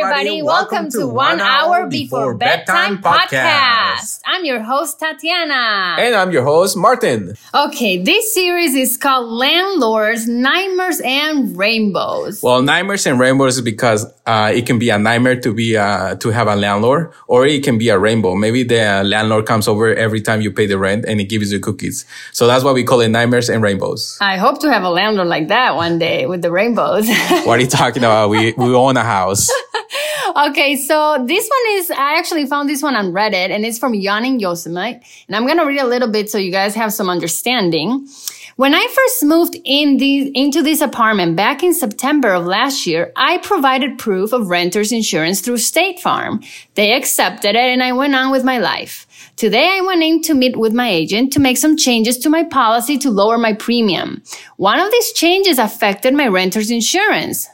everybody. Welcome, to One Hour Before Bedtime podcast. I'm your host, Tatiana. And I'm your host, Martin. Okay, this series is called Landlords, Nightmares, and Rainbows. Well, nightmares and rainbows is because uh, it can be a nightmare to be uh, to have a landlord, or it can be a rainbow. Maybe the landlord comes over every time you pay the rent and he gives you cookies. So that's why we call it nightmares and rainbows. I hope to have a landlord like that one day with the rainbows. what are you talking about? We we own a house. okay, so this one is, I actually found this one on Reddit and it's from Yawning Yosemite. And I'm going to read a little bit so you guys have some understanding. When I first moved in the, into this apartment back in September of last year, I provided proof of renter's insurance through State Farm. They accepted it and I went on with my life. Today I went in to meet with my agent to make some changes to my policy to lower my premium. One of these changes affected my renter's insurance.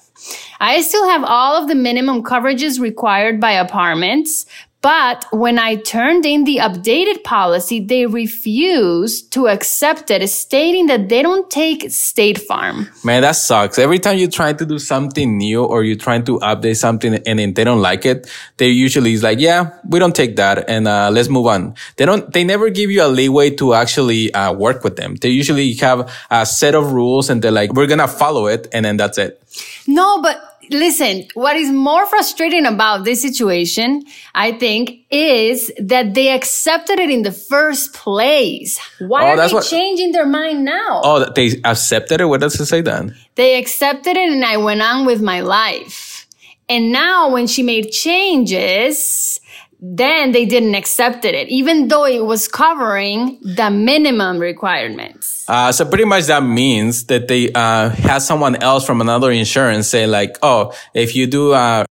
I still have all of the minimum coverages required by apartments, but when I turned in the updated policy, they refused to accept it, stating that they don't take State Farm. Man, that sucks. Every time you try to do something new or you're trying to update something and then they don't like it, they usually is like, yeah, we don't take that and uh, let's move on. They don't, they never give you a leeway to actually uh, work with them. They usually have a set of rules and they're like, we're going to follow it. And then that's it. No, but listen, what is more frustrating about this situation, I think, is that they accepted it in the first place. Why Oh, are they what- changing their mind now? Oh, they accepted it? What does it say then? They accepted it and I went on with my life. And now when she made changes, then they didn't accept it, even though it was covering the minimum requirements. Uh, so pretty much that means that they uh, had someone else from another insurance say like, oh, if you do uh,